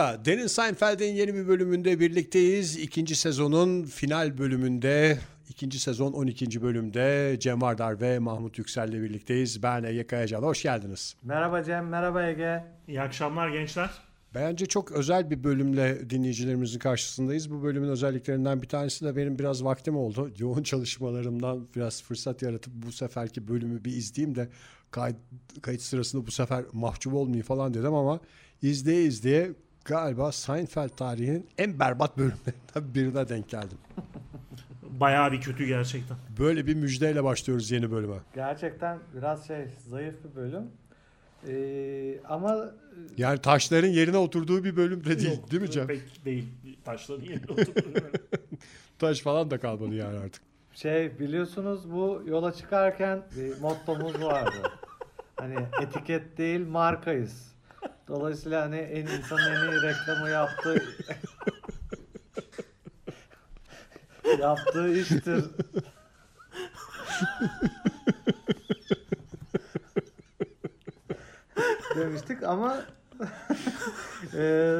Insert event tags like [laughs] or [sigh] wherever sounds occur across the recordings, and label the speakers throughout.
Speaker 1: Merhaba, Derin Seinfeld'in yeni bir bölümünde birlikteyiz. İkinci sezonun final bölümünde, ikinci sezon 12. bölümde Cem Vardar ve Mahmut Yüksel'le birlikteyiz. Ben Ege Kayacan, hoş geldiniz.
Speaker 2: Merhaba Cem, merhaba Ege.
Speaker 3: İyi akşamlar gençler.
Speaker 1: Bence çok özel bir bölümle dinleyicilerimizin karşısındayız. Bu bölümün özelliklerinden bir tanesi de benim biraz vaktim oldu. Yoğun çalışmalarımdan biraz fırsat yaratıp bu seferki bölümü bir izleyeyim de kayıt, kayıt sırasında bu sefer mahcup olmayayım falan dedim ama izleye izleye galiba Seinfeld tarihinin en berbat bölümlerinden [laughs] birine denk geldim.
Speaker 3: Bayağı bir kötü gerçekten.
Speaker 1: Böyle bir müjdeyle başlıyoruz yeni bölüme.
Speaker 2: Gerçekten biraz şey zayıf bir bölüm. Ee, ama
Speaker 1: Yani taşların yerine oturduğu bir bölüm de değil
Speaker 3: Yok,
Speaker 1: değil mi Cem?
Speaker 3: Pek değil. Taşların yerine [laughs] oturdu.
Speaker 1: Taş falan da kalmadı yani artık.
Speaker 2: şey biliyorsunuz bu yola çıkarken bir mottomuz vardı. hani etiket değil markayız. Dolayısıyla hani en insanın en iyi reklamı yaptığı [laughs] yaptığı iştir. demiştik ama e,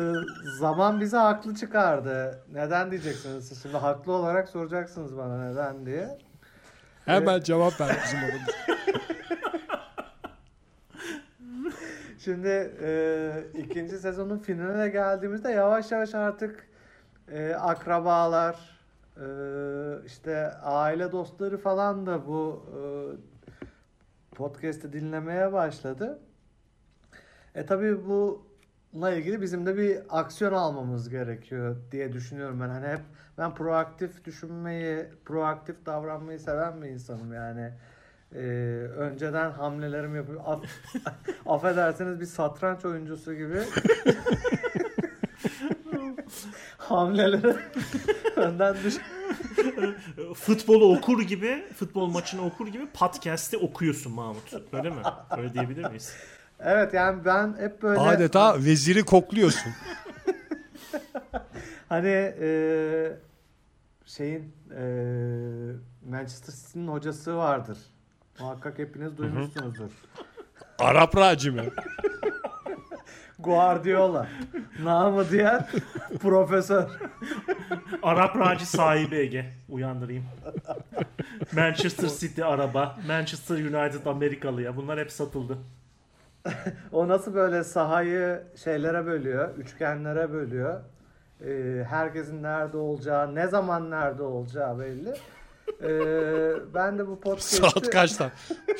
Speaker 2: zaman bize haklı çıkardı. Neden diyeceksiniz siz şimdi haklı olarak soracaksınız bana neden diye.
Speaker 1: Hemen cevap ver bizim aramızda. [laughs]
Speaker 2: Şimdi e, ikinci sezonun finaline geldiğimizde yavaş yavaş artık e, akrabalar, e, işte aile dostları falan da bu e, podcast'i dinlemeye başladı. E tabii bununla ilgili bizim de bir aksiyon almamız gerekiyor diye düşünüyorum ben. Hani hep ben proaktif düşünmeyi, proaktif davranmayı seven bir insanım yani. Ee, önceden hamlelerimi yapıp af, [laughs] affedersiniz bir satranç oyuncusu gibi [laughs] hamleleri [laughs] önden düş
Speaker 3: Futbolu okur gibi, futbol maçını okur gibi podcast'i okuyorsun Mahmut. Öyle mi? Öyle diyebilir miyiz?
Speaker 2: Evet yani ben hep böyle
Speaker 1: Adeta veziri kokluyorsun.
Speaker 2: hani e, şeyin e, Manchester City'nin hocası vardır. Muhakkak hepiniz duymuşsunuzdur.
Speaker 1: Arap racimi. [laughs]
Speaker 2: Guardiola. Namı diğer profesör.
Speaker 3: Arap Raci sahibi Ege. Uyandırayım. Manchester City araba. Manchester United Amerikalıya. Bunlar hep satıldı. [laughs]
Speaker 2: O nasıl böyle sahayı şeylere bölüyor, üçgenlere bölüyor. Ee, herkesin nerede olacağı, ne zaman nerede olacağı belli. Ee, ben de bu [laughs] podcast'i...
Speaker 1: Saat kaçta?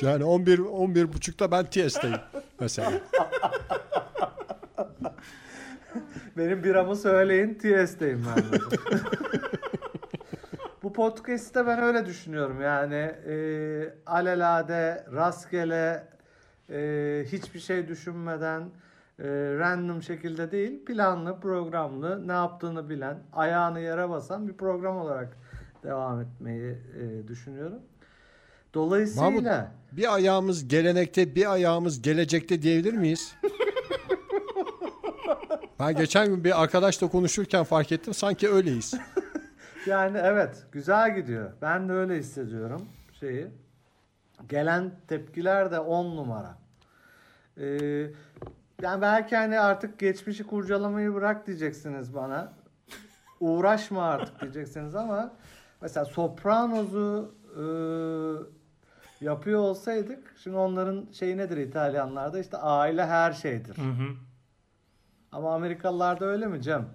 Speaker 1: Yani 11 11 buçukta ben TS'teyim mesela.
Speaker 2: Benim biramı söyleyin TS'deyim ben. Bu podcast'te ben öyle düşünüyorum yani e, alelade, rastgele, e, hiçbir şey düşünmeden, e, random şekilde değil, planlı, programlı, ne yaptığını bilen, ayağını yere basan bir program olarak devam etmeyi e, düşünüyorum. Dolayısıyla
Speaker 1: Mahmut, bir ayağımız gelenekte, bir ayağımız gelecekte diyebilir miyiz? [laughs] Ben geçen gün bir arkadaşla konuşurken fark ettim sanki öyleyiz. [laughs]
Speaker 2: Yani evet güzel gidiyor. Ben de öyle hissediyorum şeyi. Gelen tepkiler de 10 numara. Ee, yani belki hani artık geçmişi kurcalamayı bırak diyeceksiniz bana. Uğraşma artık diyeceksiniz ama mesela Sopranos'u e, yapıyor olsaydık şimdi onların şeyi nedir İtalyanlarda işte aile her şeydir.
Speaker 3: Hı hı.
Speaker 2: Ama Amerikalılarda öyle mi Cem?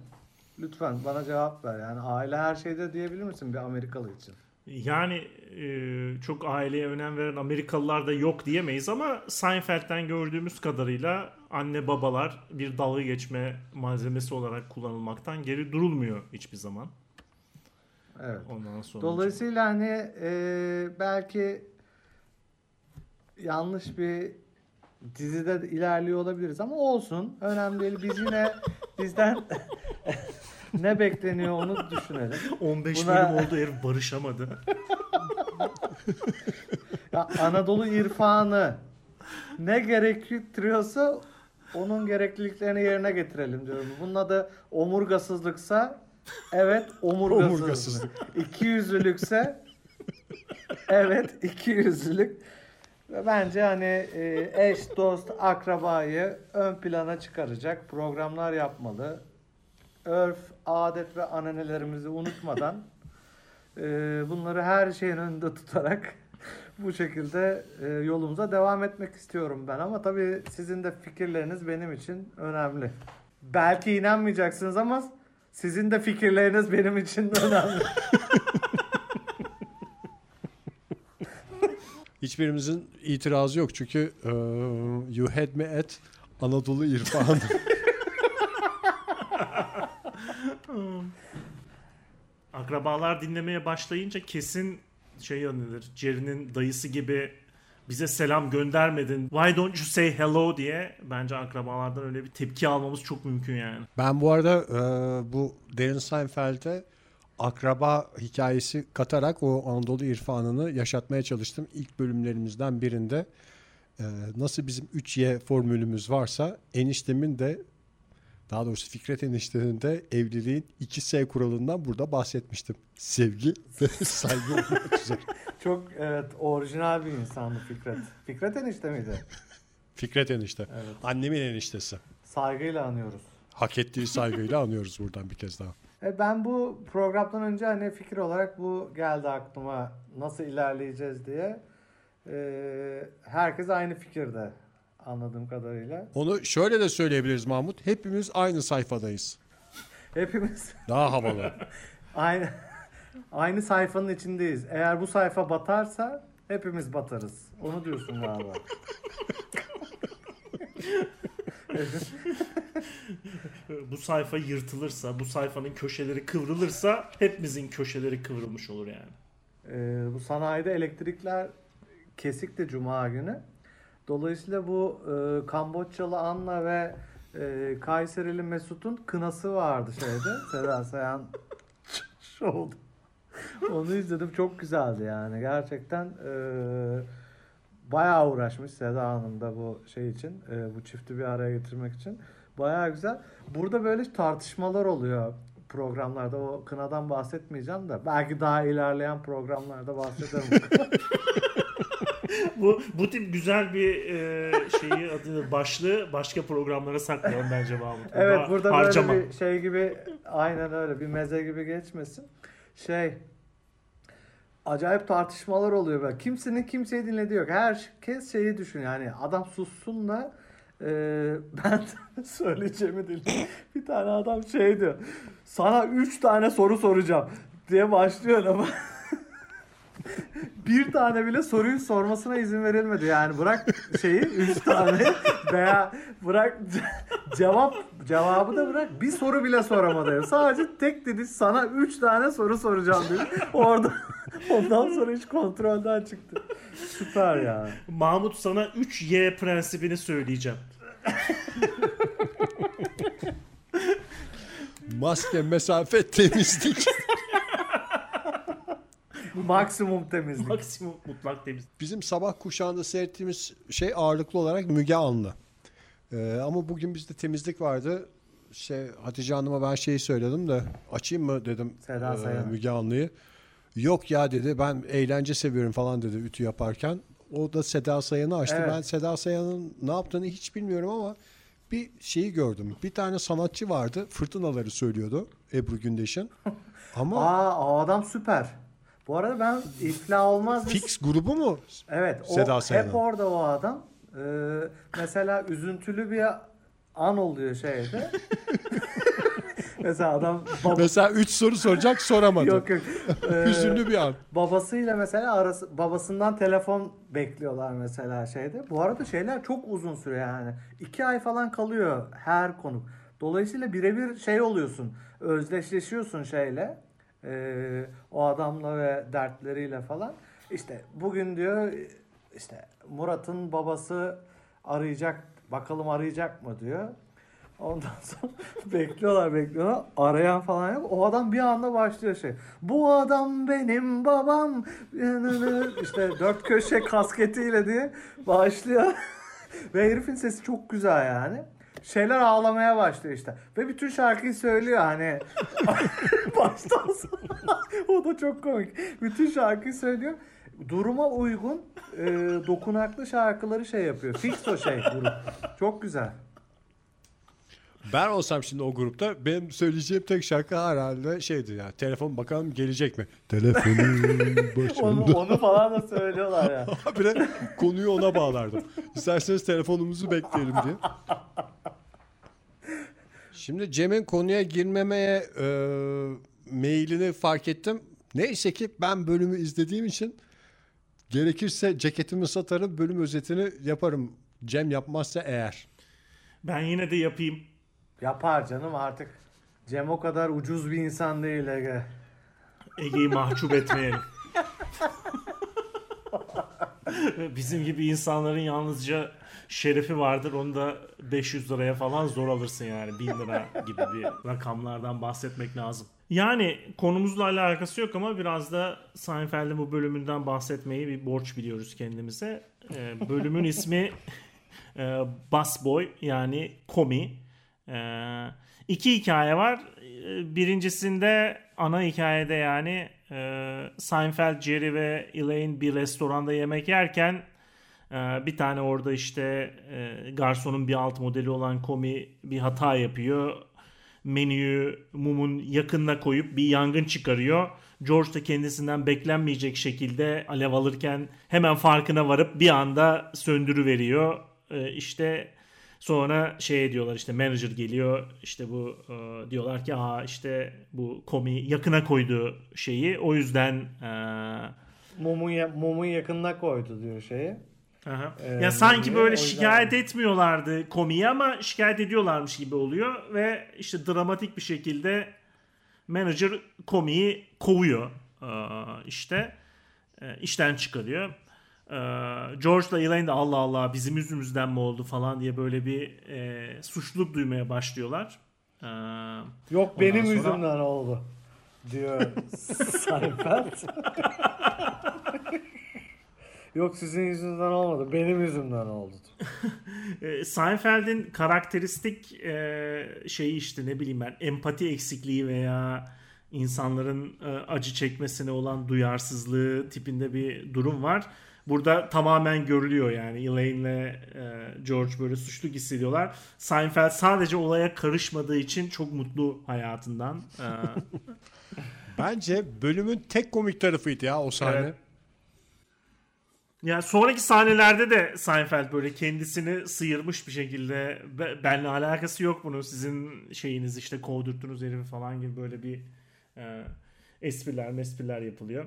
Speaker 2: Lütfen bana cevap ver. Yani aile her şeyde diyebilir misin bir Amerikalı için?
Speaker 3: Yani e, çok aileye önem veren Amerikalılar da yok diyemeyiz ama Seinfeld'den gördüğümüz kadarıyla anne babalar bir dalga geçme malzemesi olarak kullanılmaktan geri durulmuyor hiçbir zaman.
Speaker 2: Evet.
Speaker 3: Ondan sonra
Speaker 2: Dolayısıyla hani e, belki yanlış bir dizide de ilerliyor olabiliriz ama olsun. Önemli değil. Biz yine [laughs] bizden [laughs] ne bekleniyor onu düşünelim.
Speaker 3: 15
Speaker 2: Buna-
Speaker 3: bölüm oldu herif barışamadı. [laughs]
Speaker 2: Ya Anadolu irfanı ne gerektiriyorsa onun gerekliliklerini yerine getirelim diyorum. Bunun adı omurgasızlıksa evet omurgasızlık.
Speaker 1: Omurgasızlık.
Speaker 2: İki yüzlülükse evet iki yüzlülük. Ve bence hani e, eş, dost, akrabayı ön plana çıkaracak programlar yapmalı örf, adet ve ananelerimizi unutmadan e, bunları her şeyin önünde tutarak bu şekilde e, yolumuza devam etmek istiyorum ben ama tabii sizin de fikirleriniz benim için önemli. Belki inanmayacaksınız ama sizin de fikirleriniz benim için önemli. [laughs]
Speaker 1: Hiçbirimizin itirazı yok çünkü e, you had me at Anadolu İrfan. [laughs]
Speaker 3: Akrabalar dinlemeye başlayınca kesin şey yanılır. Jerry'nin dayısı gibi bize selam göndermedin. Why don't you say hello diye bence akrabalardan öyle bir tepki almamız çok mümkün yani.
Speaker 1: ben bu arada e, bu Darren Seinfeld'e akraba hikayesi katarak o Anadolu irfanını yaşatmaya çalıştım. İlk bölümlerimizden birinde e, nasıl bizim 3Y formülümüz varsa eniştemin de daha doğrusu Fikret eniştenin de evliliğin 2S kuralından burada bahsetmiştim. Sevgi ve [laughs] saygı olmak üzere.
Speaker 2: Çok evet orijinal bir insandı Fikret. Fikret enişte miydi?
Speaker 1: Fikret enişte.
Speaker 2: Evet.
Speaker 1: Annemin eniştesi.
Speaker 2: Saygıyla anıyoruz.
Speaker 1: Hak ettiği saygıyla anıyoruz buradan bir kez daha.
Speaker 2: E ben bu programdan önce hani fikir olarak bu geldi aklıma nasıl ilerleyeceğiz diye. E, herkes aynı fikirde anladığım kadarıyla.
Speaker 1: Onu şöyle de söyleyebiliriz Mahmut. Hepimiz aynı sayfadayız.
Speaker 2: Hepimiz
Speaker 1: Daha havalı. [laughs]
Speaker 2: aynı aynı sayfanın içindeyiz. Eğer bu sayfa batarsa hepimiz batarız. Onu diyorsun galiba. [laughs]
Speaker 3: Bu sayfa yırtılırsa, bu sayfanın köşeleri kıvrılırsa hepimizin köşeleri kıvrılmış olur yani.
Speaker 2: Ee, bu sanayide elektrikler kesikti Cuma günü. Dolayısıyla bu e, Kamboçyalı Anna ve e, Kayserili Mesut'un kınası vardı şeyde. [laughs] Seda Sayan [laughs] şovda. Onu izledim. Çok güzeldi yani. Gerçekten e, bayağı uğraşmış Seda Hanım da bu şey için. e, bu çifti bir araya getirmek için. Bayağı güzel. Burada böyle tartışmalar oluyor programlarda. O kınadan bahsetmeyeceğim de. Belki daha ilerleyen programlarda bahsederim. [laughs]
Speaker 3: Bu bu tip güzel bir e, şeyi adı başlığı başka programlara saklayalım bence Mahmut.
Speaker 2: Evet
Speaker 3: Burada
Speaker 2: burada
Speaker 3: harcama.
Speaker 2: böyle bir şey gibi aynen öyle bir meze gibi geçmesin. Şey acayip tartışmalar oluyor böyle. Kimsenin kimseyi dinlediği yok. Herkes şeyi düşünüyor. Yani adam sussun da e, [laughs] ben söyleyeceğimi dinle. Bir tane adam şey diyor. Sana üç tane soru soracağım diye başlıyor ama [laughs] bir tane bile soruyu sormasına izin verilmedi. Yani bırak şeyi üç tane [laughs] veya bırak ce- [laughs] cevap cevabı da bırak bir soru bile soramadı. Sadece tek dedi sana üç tane soru soracağım dedi. Orada [laughs] ondan sonra hiç kontrolden çıktı. Süper ya.
Speaker 3: Mahmut sana 3Y prensibini söyleyeceğim.
Speaker 1: Maske, mesafe, temizlik.
Speaker 2: Maksimum temizlik.
Speaker 3: Maksimum mutlak temiz.
Speaker 1: Bizim sabah kuşağında seyrettiğimiz şey ağırlıklı olarak Müge Anlı. Ee, ama bugün bizde temizlik vardı. Şey Hatice Hanım'a ben şeyi söyledim de açayım mı dedim
Speaker 2: Seda
Speaker 1: e,
Speaker 2: Sayan.
Speaker 1: Müge Anlı'yı. Yok ya dedi ben eğlence seviyorum falan dedi ütü yaparken. O da Seda Sayan'ı açtı.
Speaker 2: Evet.
Speaker 1: Ben Seda Sayan'ın ne yaptığını hiç bilmiyorum ama bir şeyi gördüm. Bir tane sanatçı vardı. Fırtınaları söylüyordu Ebru Gündeş'in. [laughs] Ama
Speaker 2: Aa o adam süper. Bu arada ben iflah olmaz.
Speaker 1: Fix grubu mu?
Speaker 2: Evet. O,
Speaker 1: Seda Sayan'ın.
Speaker 2: hep orada o adam. Ee, mesela üzüntülü bir an oluyor şeyde. [laughs] mesela adam bab-
Speaker 1: Mesela 3 soru soracak soramadı.
Speaker 2: yok yok. [laughs] Ee,
Speaker 1: Hüzünlü bir an.
Speaker 2: babasıyla mesela arası babasından telefon bekliyorlar mesela şeyde. Bu arada şeyler çok uzun süre yani. iki ay falan kalıyor her konuk. Dolayısıyla birebir şey oluyorsun. Özdeşleşiyorsun şeyle. Ee, o adamla ve dertleriyle falan. İşte bugün diyor işte Murat'ın babası arayacak bakalım arayacak mı diyor. Ondan sonra [laughs] bekliyorlar bekliyorlar. Arayan falan yok. O adam bir anda başlıyor şey. Bu adam benim babam. [laughs] işte dört köşe kasketiyle diye başlıyor. [laughs] Ve herifin sesi çok güzel yani. Şeyler ağlamaya başlıyor işte. Ve bütün şarkıyı söylüyor hani. [laughs] Baştan sona. [laughs] o da çok komik. Bütün şarkıyı söylüyor. Duruma uygun e, dokunaklı şarkıları şey yapıyor. Fix o şey grup. Çok güzel.
Speaker 1: Ben olsam şimdi o grupta benim söyleyeceğim tek şarkı herhalde şeydi ya. Telefon bakalım gelecek mi? Telefonun [laughs]
Speaker 2: Onu,
Speaker 1: başında.
Speaker 2: onu falan da söylüyorlar ya. [laughs]
Speaker 1: bir de konuyu ona bağlardım. İsterseniz telefonumuzu bekleyelim diye. Şimdi Cem'in konuya girmemeye e, mailini fark ettim. Neyse ki ben bölümü izlediğim için gerekirse ceketimi satarım bölüm özetini yaparım. Cem yapmazsa eğer.
Speaker 3: Ben yine de yapayım.
Speaker 2: Yapar canım artık. Cem o kadar ucuz bir insan değil Ege.
Speaker 3: Ege'yi mahcup etmeyelim. Bizim gibi insanların yalnızca şerefi vardır. Onu da 500 liraya falan zor alırsın yani. 1000 lira gibi bir rakamlardan bahsetmek lazım. Yani konumuzla alakası yok ama biraz da Seinfeld'in bu bölümünden bahsetmeyi bir borç biliyoruz kendimize. Ee, bölümün ismi e, Bus Boy yani Komi. Ee, iki hikaye var. Ee, Birincisinde ana hikayede yani e, Seinfeld, Jerry ve Elaine bir restoranda yemek yerken e, bir tane orada işte e, garsonun bir alt modeli olan Komi bir hata yapıyor. Menüyü mumun yakınına koyup bir yangın çıkarıyor. George da kendisinden beklenmeyecek şekilde alev alırken hemen farkına varıp bir anda söndürüveriyor. E, işte Sonra şey diyorlar işte manager geliyor işte bu e, diyorlar ki aa işte bu komi yakına koydu şeyi o yüzden e,
Speaker 2: Mumun, ya- mumun yakınına koydu diyor şeyi.
Speaker 3: aha.
Speaker 2: Ee,
Speaker 3: ya sanki böyle
Speaker 2: yüzden-
Speaker 3: şikayet etmiyorlardı komiyi ama şikayet ediyorlarmış gibi oluyor ve işte dramatik bir şekilde manager komiyi kovuyor e, işte e, işten çıkarıyor. George'la Elaine de Allah Allah bizim yüzümüzden mi oldu falan diye böyle bir e, suçluluk duymaya başlıyorlar. Ee,
Speaker 2: Yok benim
Speaker 3: sonra-
Speaker 2: yüzümden oldu diyor [laughs] Seinfeld. Yok sizin yüzünden olmadı. Benim yüzümden oldu.
Speaker 3: e, Seinfeld'in karakteristik e, şeyi işte ne bileyim ben empati eksikliği veya insanların e, acı çekmesine olan duyarsızlığı tipinde bir durum var. Burada tamamen görülüyor yani Elaine'le e, George böyle suçlu hissediyorlar. Seinfeld sadece olaya karışmadığı için çok mutlu hayatından. E, [laughs]
Speaker 1: Bence bölümün tek komik tarafıydı ya o sahne.
Speaker 3: Evet. Yani sonraki sahnelerde de Seinfeld böyle kendisini sıyırmış bir şekilde "Be- benle alakası yok bunun sizin şeyiniz işte kovdurttunuz herifi falan gibi böyle bir e, espriler mespriler yapılıyor.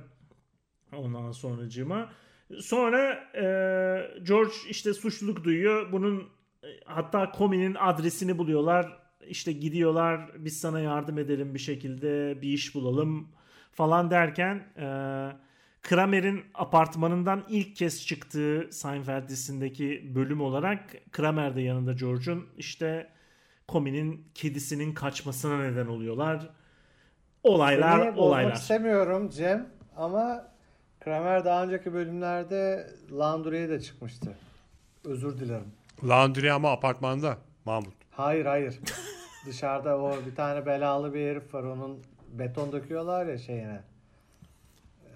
Speaker 3: Ondan sonracığıma. Sonra e, George işte suçluluk duyuyor. Bunun e, hatta Komi'nin adresini buluyorlar. İşte gidiyorlar biz sana yardım edelim bir şekilde bir iş bulalım falan derken e, Kramer'in apartmanından ilk kez çıktığı Seinfeld dizisindeki bölüm olarak Kramer de yanında George'un işte Komi'nin kedisinin kaçmasına neden oluyorlar. Olaylar
Speaker 2: Seni
Speaker 3: olaylar.
Speaker 2: istemiyorum Cem ama Kramer daha önceki bölümlerde Laundry'ye de çıkmıştı. Özür dilerim.
Speaker 1: Laundry ama apartmanda Mahmut.
Speaker 2: Hayır hayır. [laughs] Dışarıda o bir tane belalı bir herif var onun beton döküyorlar ya şeyine.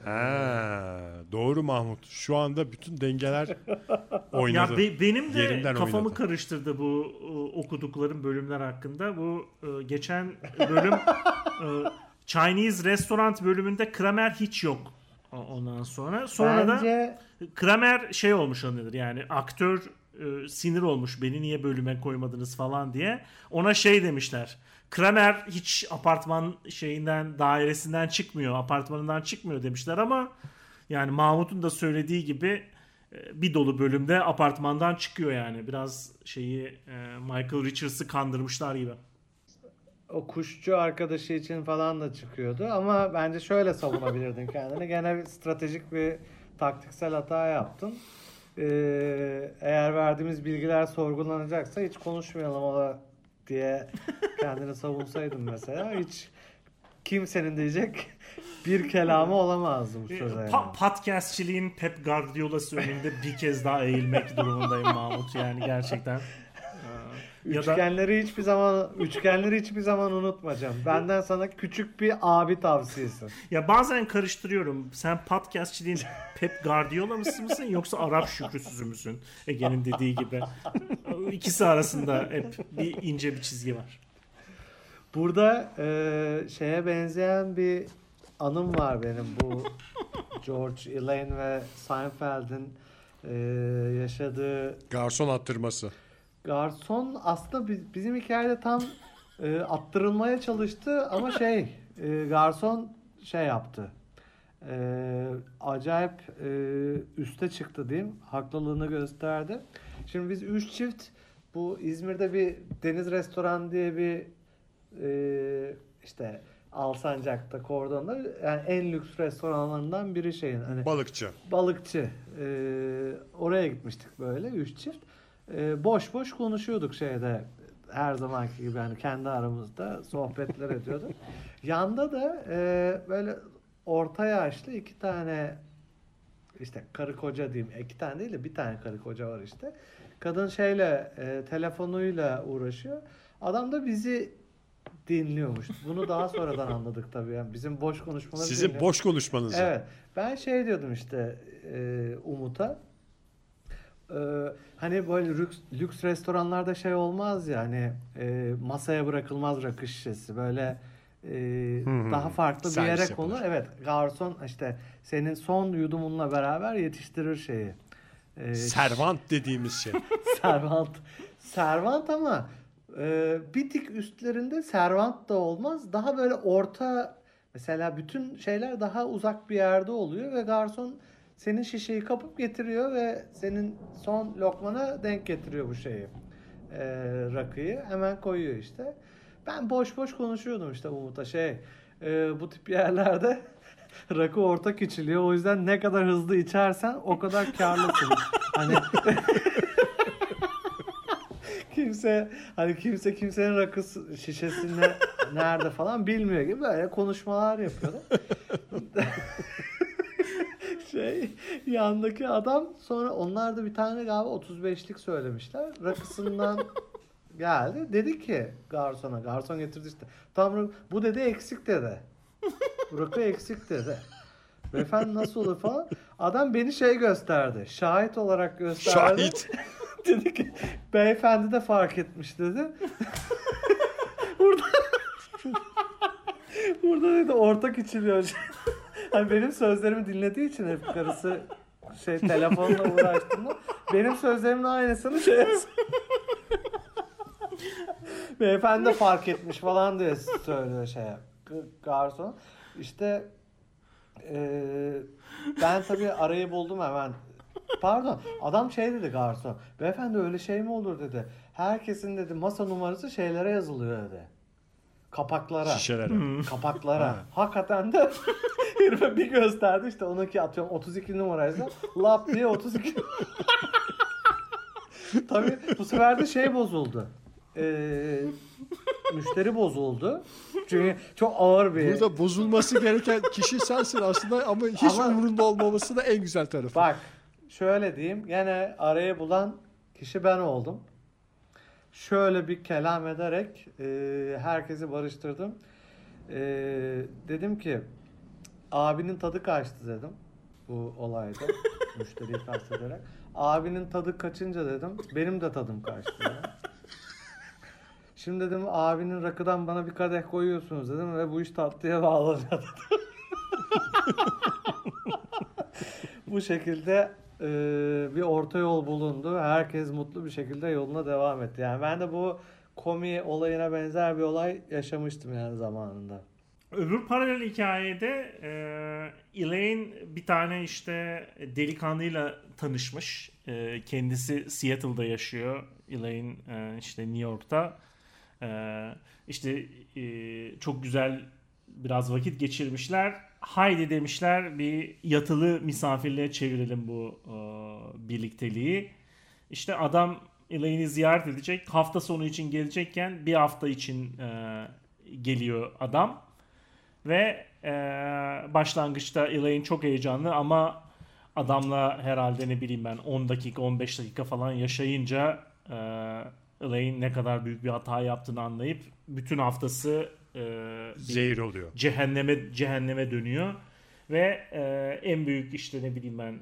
Speaker 1: Ha, doğru Mahmut. Şu anda bütün dengeler [laughs] oynadı.
Speaker 3: Ya be- benim de
Speaker 1: Yerinden
Speaker 3: kafamı
Speaker 1: oynadı.
Speaker 3: karıştırdı bu e, okuduklarım bölümler hakkında. Bu e, geçen bölüm e, Chinese Restaurant bölümünde Kramer hiç yok. Ondan sonra sonra da
Speaker 2: Bence
Speaker 3: Kramer şey olmuş anılır yani aktör e, sinir olmuş beni niye bölüme koymadınız falan diye. Ona şey demişler. Kramer hiç apartman şeyinden dairesinden çıkmıyor, apartmanından çıkmıyor demişler ama yani Mahmut'un da söylediği gibi e, bir dolu bölümde apartmandan çıkıyor yani. Biraz şeyi e, Michael Richards'ı kandırmışlar gibi.
Speaker 2: O kuşçu arkadaşı için falan da çıkıyordu ama bence şöyle savunabilirdin kendini. Gene bir stratejik bir taktiksel hata yaptın. Ee, eğer verdiğimiz bilgiler sorgulanacaksa hiç konuşmayalım ola diye kendini savunsaydın mesela hiç kimsenin diyecek bir kelamı olamazdı bu söze. yani.
Speaker 3: Pa- podcastçiliğin Pep Guardiola'sı önünde bir kez daha eğilmek durumundayım Mahmut yani gerçekten. Ya da
Speaker 2: Üçgenleri hiçbir zaman üçgenleri hiçbir zaman unutmayacağım. Benden sana küçük bir abi tavsiyesi.
Speaker 3: ya bazen karıştırıyorum. Sen podcastçiliğin Pep Guardiola mısın mısın yoksa Arap Şükrüsüzü müsün? Ege'nin dediği gibi. İkisi arasında hep bir ince bir çizgi var.
Speaker 2: Burada e, şeye benzeyen bir anım var benim bu George Elaine ve Seinfeld'in e, yaşadığı
Speaker 1: Garson attırması.
Speaker 2: Garson aslında bi- bizim hikayede tam e, attırılmaya çalıştı ama şey e, garson şey yaptı. E, acayip e, üste çıktı diyeyim. Haklılığını gösterdi. Şimdi biz üç çift bu İzmir'de bir deniz restoran diye bir e, işte Alsancak'ta kordonda yani en lüks restoranlarından biri şeyin hani
Speaker 1: Balıkçı.
Speaker 2: balıkçı. Ee, oraya gitmiştik böyle üç çift. Ee, boş boş konuşuyorduk şeyde her zamanki gibi yani kendi aramızda sohbetler ediyorduk. [laughs] Yanda da e, böyle orta yaşlı iki tane işte karı koca diyeyim. iki tane değil de bir tane karı koca var işte. Kadın şeyle e, telefonuyla uğraşıyor. Adam da bizi dinliyormuş. Bunu daha sonradan [laughs] anladık tabii. Yani bizim boş konuşmaları
Speaker 1: Sizin
Speaker 2: dinliyor.
Speaker 1: boş konuşmanızı.
Speaker 2: Evet. Ben şey diyordum işte e, Umut'a. E, hani böyle lüks, lüks restoranlarda şey olmaz ya hani e, masaya bırakılmaz rakı şişesi böyle e, daha farklı bir yere
Speaker 1: yapılır.
Speaker 2: konu. Evet garson işte senin son yudumunla beraber yetiştirir şeyi. E,
Speaker 1: Servant dediğimiz şey. [laughs]
Speaker 2: servant. Servant ama e, bir tık üstlerinde servant da olmaz. Daha böyle orta mesela bütün şeyler daha uzak bir yerde oluyor ve garson senin şişeyi kapıp getiriyor ve senin son lokmana denk getiriyor bu şeyi. E, rakıyı hemen koyuyor işte. Ben boş boş konuşuyordum işte Umut'a şey e, bu tip yerlerde [laughs] rakı ortak içiliyor. O yüzden ne kadar hızlı içersen o kadar karlısın. hani [laughs] kimse hani kimse kimsenin rakı şişesi ne, nerede falan bilmiyor gibi böyle konuşmalar yapıyordu. [laughs] şey yandaki adam sonra onlar da bir tane galiba 35'lik söylemişler. Rakısından [laughs] geldi. Dedi ki garsona garson getirdi işte. Tam bu dedi eksik dedi. Rakı eksik dedi. Beyefendi nasıl olur falan. Adam beni şey gösterdi. Şahit olarak gösterdi.
Speaker 1: Şahit. [laughs]
Speaker 2: dedi ki beyefendi de fark etmiş dedi. [laughs] burada burada dedi ortak içiliyor. Hani benim sözlerimi dinlediği için hep karısı şey telefonla uğraştığında benim sözlerimin aynısını şey. [laughs] Beyefendi fark etmiş falan diye söylüyor şey garson. İşte eee ben tabii arayı buldum hemen. Pardon adam şey dedi garson. Beyefendi öyle şey mi olur dedi. Herkesin dedi masa numarası şeylere yazılıyor dedi. Kapaklara.
Speaker 1: Şişelere. [laughs]
Speaker 2: Kapaklara.
Speaker 1: Ha.
Speaker 2: Hakikaten de [laughs] herife bir gösterdi işte onunki atıyorum 32 numaraysa lap diye 32 [laughs] Tabii bu sefer de şey bozuldu. Ee, müşteri bozuldu. Çünkü çok ağır bir...
Speaker 1: Burada bozulması gereken kişi sensin aslında ama hiç
Speaker 2: Ama-
Speaker 1: umurunda olmaması da en güzel tarafı.
Speaker 2: Bak şöyle diyeyim gene arayı bulan kişi ben oldum. Şöyle bir kelam ederek e, herkesi barıştırdım. E, dedim ki abinin tadı kaçtı dedim bu olayda [laughs] müşteriyi kastederek. Abinin tadı kaçınca dedim benim de tadım kaçtı. dedim. [laughs] Şimdi dedim abinin rakıdan bana bir kadeh koyuyorsunuz dedim ve bu iş tatlıya dedim. [laughs] bu şekilde e, bir orta yol bulundu. Herkes mutlu bir şekilde yoluna devam etti. Yani ben de bu komi olayına benzer bir olay yaşamıştım yani zamanında.
Speaker 3: Öbür paralel hikayede e, Elaine bir tane işte delikanlıyla tanışmış. E, kendisi Seattle'da yaşıyor. Elaine e, işte New York'ta. E, işte e, çok güzel biraz vakit geçirmişler. Haydi demişler bir yatılı misafirliğe çevirelim bu e, birlikteliği. İşte adam Elaine'i ziyaret edecek. Hafta sonu için gelecekken bir hafta için e, geliyor adam. Ve e, başlangıçta Elaine çok heyecanlı ama adamla herhalde ne bileyim ben 10 dakika 15 dakika falan yaşayınca e, Elaine ne kadar büyük bir hata yaptığını anlayıp bütün haftası e,
Speaker 1: Zehir oluyor.
Speaker 3: cehenneme cehenneme dönüyor ve e, en büyük işte ne bileyim ben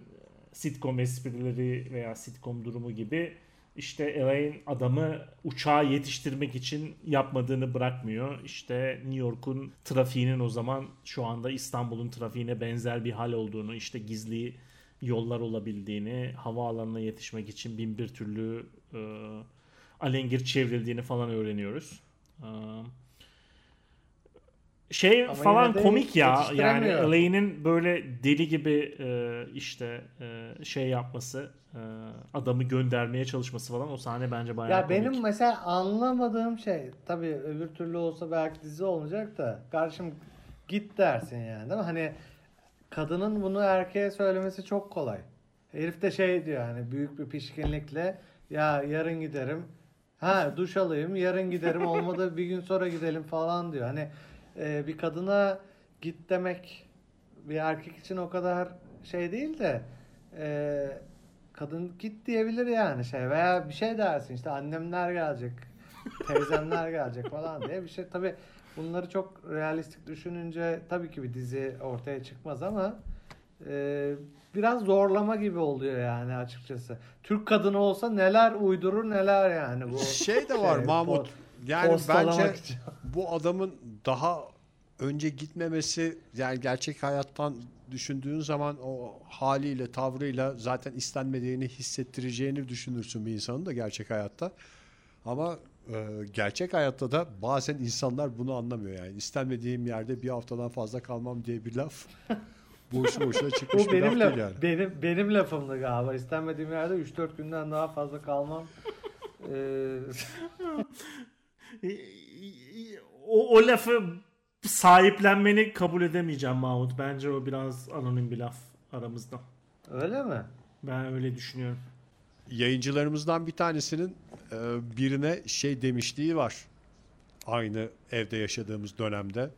Speaker 3: sitcom esprileri veya sitcom durumu gibi işte Elaine adamı uçağa yetiştirmek için yapmadığını bırakmıyor. İşte New York'un trafiğinin o zaman şu anda İstanbul'un trafiğine benzer bir hal olduğunu, işte gizli yollar olabildiğini, havaalanına yetişmek için bin bir türlü e, alengir çevrildiğini falan öğreniyoruz. E, şey
Speaker 2: Ama
Speaker 3: falan komik ya yani. Elaine'in böyle deli gibi e, işte e, şey yapması e, adamı göndermeye çalışması falan o sahne bence bayağı
Speaker 2: Ya
Speaker 3: komik.
Speaker 2: benim mesela anlamadığım şey tabii öbür türlü olsa belki dizi olmayacak da kardeşim git dersin yani değil mi? Hani kadının bunu erkeğe söylemesi çok kolay. Herif de şey diyor hani büyük bir pişkinlikle ya yarın giderim. Ha duş alayım yarın giderim olmadı bir gün sonra gidelim falan diyor. Hani e, bir kadına git demek bir erkek için o kadar şey değil de e, kadın git diyebilir yani şey veya bir şey dersin işte annemler gelecek teyzemler gelecek falan diye bir şey tabi bunları çok realistik düşününce tabii ki bir dizi ortaya çıkmaz ama e, biraz zorlama gibi oluyor yani açıkçası. Türk kadını olsa neler uydurur neler yani bu.
Speaker 1: Şey de var
Speaker 2: şey,
Speaker 1: Mahmut.
Speaker 2: po-
Speaker 1: Yani bence
Speaker 2: için.
Speaker 1: Bu adamın daha önce gitmemesi yani gerçek hayattan düşündüğün zaman o haliyle tavrıyla zaten istenmediğini hissettireceğini düşünürsün bir insanın da gerçek hayatta. Ama e, gerçek hayatta da bazen insanlar bunu anlamıyor yani. İstenmediğim yerde bir haftadan fazla kalmam diye bir laf. [laughs] boşu boşuna çıkmış
Speaker 2: Bu
Speaker 1: bir laf
Speaker 2: benim,
Speaker 1: değil
Speaker 2: laf,
Speaker 1: yani.
Speaker 2: benim, benim lafımdı galiba. İstenmediğim yerde 3-4 günden daha fazla kalmam. [laughs] Ee, [laughs]
Speaker 3: o, o lafı sahiplenmeni kabul edemeyeceğim Mahmut. Bence o biraz anonim bir laf aramızda.
Speaker 2: öyle mi?
Speaker 3: Ben öyle düşünüyorum.
Speaker 1: yayıncılarımızdan bir tanesinin e, birine şey demişliği var. Aynı evde yaşadığımız dönemde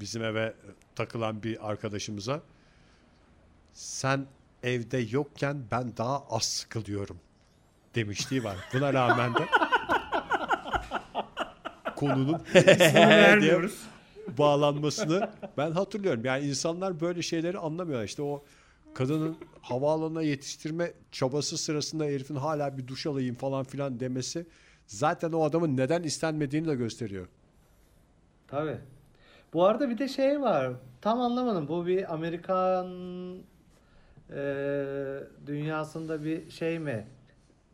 Speaker 1: bizim eve takılan bir arkadaşımıza sen evde yokken ben daha az sıkılıyorum demişliği var. Buna rağmen de konunun [laughs] [laughs]
Speaker 3: vermiyoruz.
Speaker 1: bağlanmasını ben hatırlıyorum. Yani insanlar böyle şeyleri anlamıyorlar. İşte o kadının havaalanına yetiştirme çabası sırasında herifin hala bir duş alayım falan filan demesi zaten o adamın neden istenmediğini de gösteriyor.
Speaker 2: Tabii. Bu arada bir de şey var. Tam anlamadım. Bu bir Amerikan e, dünyasında bir şey mi?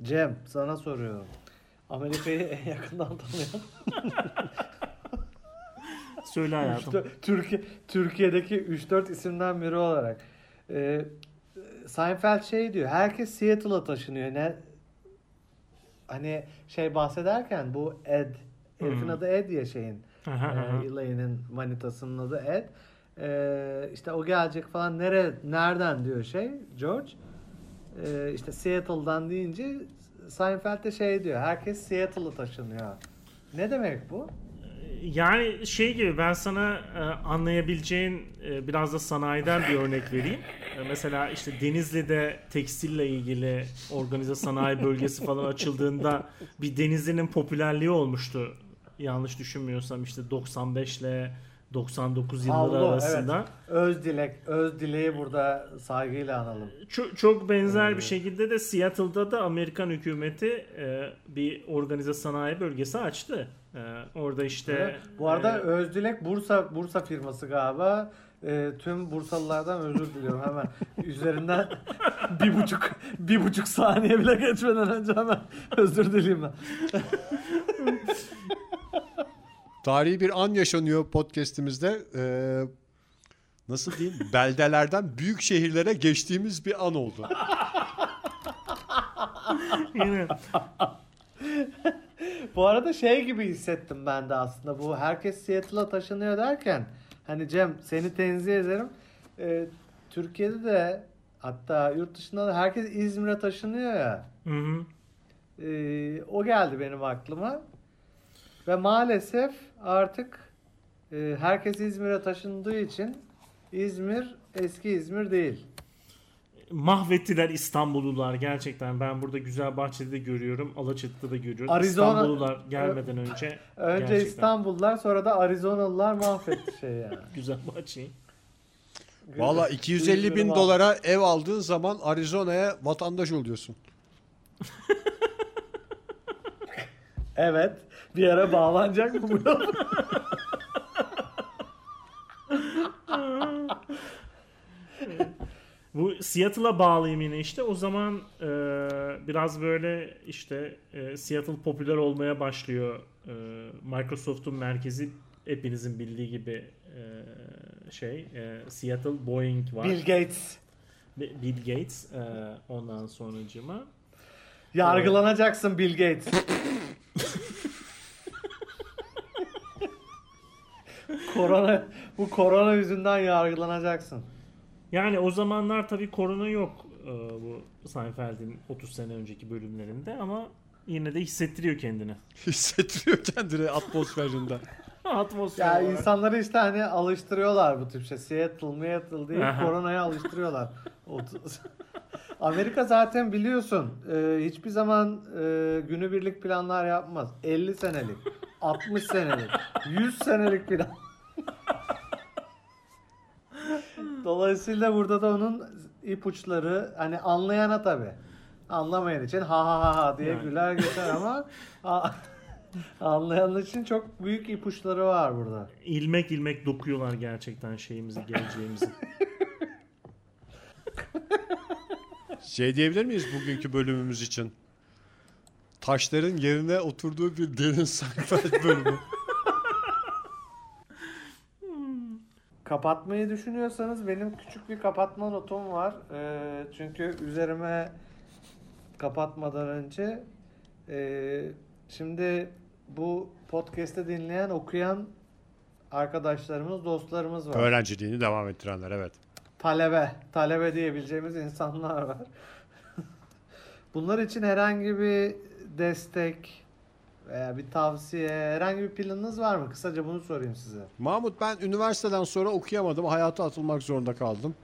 Speaker 2: Cem sana soruyorum. Amerika'yı en yakından tanıyan. [laughs]
Speaker 3: Söyle hayatım.
Speaker 2: Üç- Türkiye Türkiye'deki 3-4 isimden biri olarak. E, Seinfeld şey diyor. Herkes Seattle'a taşınıyor. Ne hani şey bahsederken bu Ed herifin
Speaker 3: Hmm.
Speaker 2: adı Ed ya şeyin. Ee, Elaine'in manitasının adı Ed. Ee, işte o gelecek falan nere nereden diyor şey George. Ee, işte Seattle'dan deyince Seinfeld de şey diyor. Herkes Seattle'a taşınıyor. Ne demek bu?
Speaker 3: Yani şey gibi ben sana e, anlayabileceğin e, biraz da sanayiden bir örnek vereyim. E, mesela işte Denizli'de tekstille ilgili organize sanayi bölgesi falan açıldığında bir Denizli'nin popülerliği olmuştu. Yanlış düşünmüyorsam işte 95 ile 99 yılları
Speaker 2: Havlu,
Speaker 3: arasında.
Speaker 2: Öz dilek, öz dileği burada saygıyla analım.
Speaker 3: Çok, çok benzer bir şekilde de Seattle'da da Amerikan hükümeti e, bir organize sanayi bölgesi açtı. E, orada işte
Speaker 2: Bu arada
Speaker 3: e,
Speaker 2: öz dilek Bursa Bursa firması galiba. Ee, tüm Bursalılardan özür diliyorum hemen. [laughs] Üzerinden bir buçuk bir buçuk saniye bile geçmeden önce hemen özür dileyim ben. [laughs]
Speaker 1: Tarihi bir an yaşanıyor podcast'imizde. Ee, nasıl diyeyim? [laughs] Beldelerden büyük şehirlere geçtiğimiz bir an oldu.
Speaker 2: Bu arada şey gibi hissettim ben de aslında bu herkes Seattle'a taşınıyor derken hani Cem seni tenzih ederim. Ee, Türkiye'de de hatta yurt dışında da herkes İzmir'e taşınıyor ya.
Speaker 3: Hı hı.
Speaker 2: Ee, o geldi benim aklıma. Ve maalesef artık e, herkes İzmir'e taşındığı için İzmir eski İzmir değil.
Speaker 3: mahvettiler İstanbullular gerçekten. Ben burada güzel bahçede de görüyorum. Alaçatı'da da görüyorum.
Speaker 2: Arizona-
Speaker 3: İstanbullular gelmeden önce [laughs]
Speaker 2: Önce
Speaker 3: gerçekten
Speaker 2: İstanbullular sonra da Arizonalılar mahvetti şey yani. [laughs]
Speaker 3: güzel bahçeyi.
Speaker 1: Valla 250 bin dolara ev aldığın zaman Arizona'ya vatandaş oluyorsun. [laughs]
Speaker 2: Evet. Bir ara bağlanacak mı bu laf?
Speaker 3: Bu Seattle'a bağlıyım yine işte. O zaman e, biraz böyle işte e, Seattle popüler olmaya başlıyor. E, Microsoft'un merkezi hepinizin bildiği gibi e, şey e, Seattle Boeing var.
Speaker 2: Bill Gates.
Speaker 3: Bi- Bill Gates e, ondan sonracıma.
Speaker 2: Yargılanacaksın Bill Gates. Korona bu korona yüzünden yargılanacaksın.
Speaker 3: Yani o zamanlar tabii korona yok e, bu Seinfeld'in 30 sene önceki bölümlerinde ama yine de hissettiriyor kendini. [laughs]
Speaker 1: Hissettiriyor kendini atmosferinde. [laughs]
Speaker 3: Atmosfer
Speaker 2: Ya
Speaker 3: olarak.
Speaker 2: insanları işte hani alıştırıyorlar bu tip şey. Seattle, Seattle diye koronaya alıştırıyorlar. [laughs] Amerika zaten biliyorsun e, hiçbir zaman e, günübirlik planlar yapmaz. 50 senelik, 60 senelik, 100 senelik plan. Dolayısıyla burada da onun ipuçları hani anlayana tabi. Anlamayan için ha ha ha ha diye
Speaker 3: Yani.
Speaker 2: güler geçer ama a- anlayan için çok büyük ipuçları var burada.
Speaker 3: ilmek ilmek dokuyorlar gerçekten şeyimizi, geleceğimizi. [laughs]
Speaker 1: Şey diyebilir miyiz bugünkü bölümümüz için? Taşların yerine oturduğu bir derin Seinfeld bölümü.
Speaker 2: Kapatmayı düşünüyorsanız benim küçük bir kapatma notum var. Ee, çünkü üzerime kapatmadan önce ee, şimdi bu podcast'te dinleyen, okuyan arkadaşlarımız, dostlarımız var.
Speaker 1: Öğrenciliğini devam ettirenler evet.
Speaker 2: talebe, talebe diyebileceğimiz insanlar var. [laughs] Bunlar için herhangi bir destek veya bir tavsiye, herhangi bir planınız var mı? Kısaca bunu sorayım size.
Speaker 1: Mahmut ben üniversiteden sonra okuyamadım. Hayata atılmak zorunda kaldım.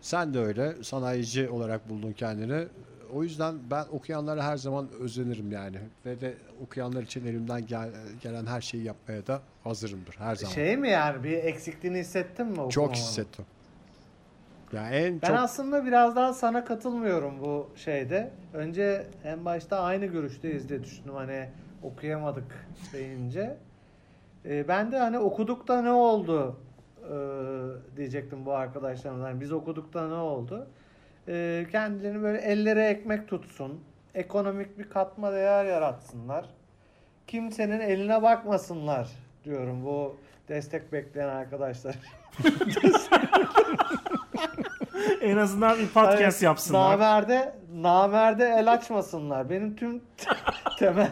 Speaker 1: Sen de öyle. Sanayici olarak buldun kendini. O yüzden ben okuyanlara her zaman özenirim yani. Ve de okuyanlar için elimden gel- gelen her şeyi yapmaya da hazırımdır her zaman.
Speaker 2: Şey mi yani bir eksikliğini hissettin mi
Speaker 1: çok
Speaker 2: okumamanın?
Speaker 1: hissettim. Yani en
Speaker 2: Ben
Speaker 1: çok
Speaker 2: aslında biraz daha sana katılmıyorum bu şeyde. Önce en başta aynı görüşteyiz diye düşündüm hani okuyamadık deyince. Ee, ben de hani okuduk da ne oldu ee, diyecektim bu arkadaşlarımdan. Yani biz okuduk da ne oldu? Ee, kendilerini böyle ellere ekmek tutsun. Ekonomik bir katma değer yaratsınlar. Kimsenin eline bakmasınlar diyorum bu destek bekleyen arkadaşlar. [laughs]
Speaker 3: en azından bir podcast
Speaker 2: Hayır,
Speaker 3: yapsınlar.
Speaker 2: Namerde, namerde el açmasınlar. Benim tüm [laughs] temel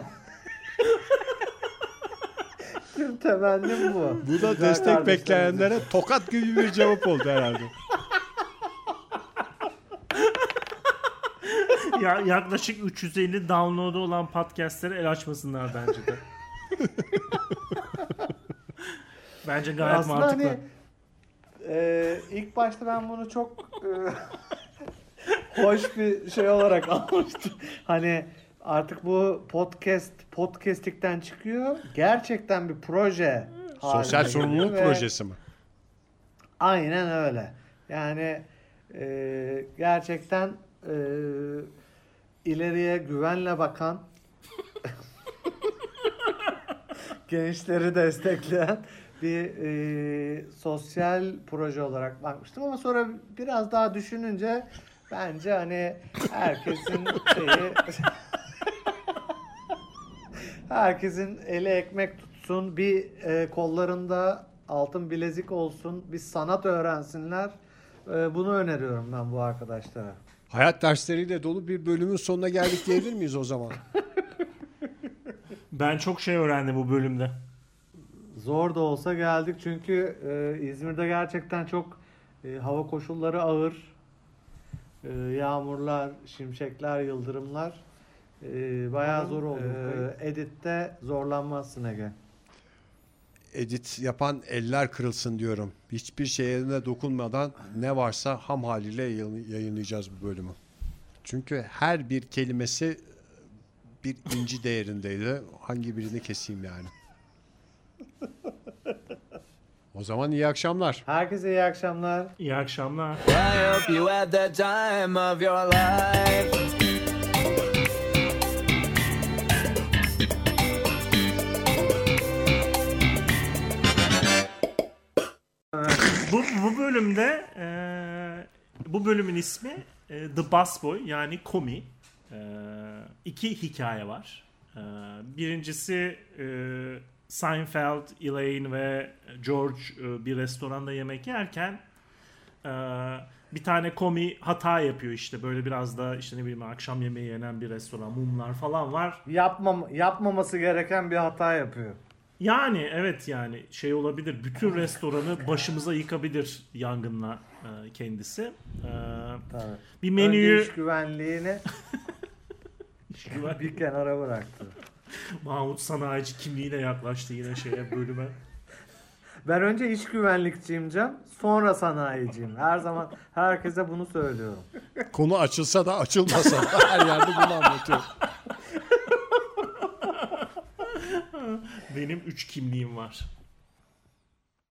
Speaker 2: tüm temennim bu.
Speaker 1: bu da
Speaker 2: Güzel
Speaker 1: destek
Speaker 2: kardeşlerimizin.
Speaker 1: bekleyenlere tokat gibi bir cevap oldu herhalde.
Speaker 3: ya, yaklaşık 350 download'u olan podcast'lere el açmasınlar bence de. [laughs] bence gayet
Speaker 2: Aslında
Speaker 3: mantıklı.
Speaker 2: hani e, ilk başta ben bunu çok e, [laughs] hoş bir şey olarak [laughs] almıştım. Hani artık bu podcast podcast'likten çıkıyor. Gerçekten bir proje.
Speaker 1: Sosyal sorumluluk
Speaker 2: ve-
Speaker 1: projesi mi?
Speaker 2: Aynen öyle. Yani e, gerçekten e, ileriye güvenle bakan [laughs] gençleri destekleyen bir e, sosyal proje olarak bakmıştım ama sonra biraz daha düşününce bence hani herkesin şeyi [laughs] herkesin eli ekmek tutsun bir e, kollarında altın bilezik olsun bir sanat öğrensinler E, bunu öneriyorum ben bu arkadaşlara.
Speaker 1: Hayat dersleriyle dolu bir bölümün sonuna geldik diyebilir miyiz o zaman?
Speaker 3: Ben çok şey öğrendim bu bölümde.
Speaker 2: Zor da olsa geldik çünkü e, İzmir'de gerçekten çok e, hava koşulları ağır. E, yağmurlar, şimşekler, yıldırımlar e, bayağı zor oldu. E, editte zorlanmazsın Ege.
Speaker 1: edit yapan eller kırılsın diyorum. Hiçbir şeye dokunmadan ne varsa ham haliyle yayın- yayınlayacağız bu bölümü. Çünkü her bir kelimesi bir inci değerindeydi. Hangi birini keseyim yani? O zaman iyi akşamlar.
Speaker 2: Herkese iyi akşamlar.
Speaker 3: İyi akşamlar.
Speaker 4: I hope you had the time of your life.
Speaker 3: Bu, bölümde e, bu bölümün ismi e, The Bus Boy yani Komi. E, iki hikaye var. E, birincisi e, Seinfeld, Elaine ve George e, bir restoranda yemek yerken e, bir tane komi hata yapıyor işte böyle biraz da işte ne bileyim akşam yemeği yenen bir restoran mumlar falan var.
Speaker 2: Yapmam yapmaması gereken bir hata yapıyor.
Speaker 3: Yani evet yani şey olabilir. Bütün restoranı başımıza yıkabilir yangınla e, kendisi. E,
Speaker 2: Tabii.
Speaker 3: bir
Speaker 2: Önce
Speaker 3: menüyü
Speaker 2: iş güvenliğini [laughs] bir kenara bıraktı.
Speaker 3: Mahmut sanayici kimliğiyle yaklaştı yine şeye bölüme.
Speaker 2: Ben önce iş güvenlikçiyim Can, sonra sanayiciyim. Her zaman herkese bunu söylüyorum.
Speaker 1: Konu açılsa da açılmasa da her yerde bunu anlatıyor.
Speaker 3: Benim üç kimliğim var.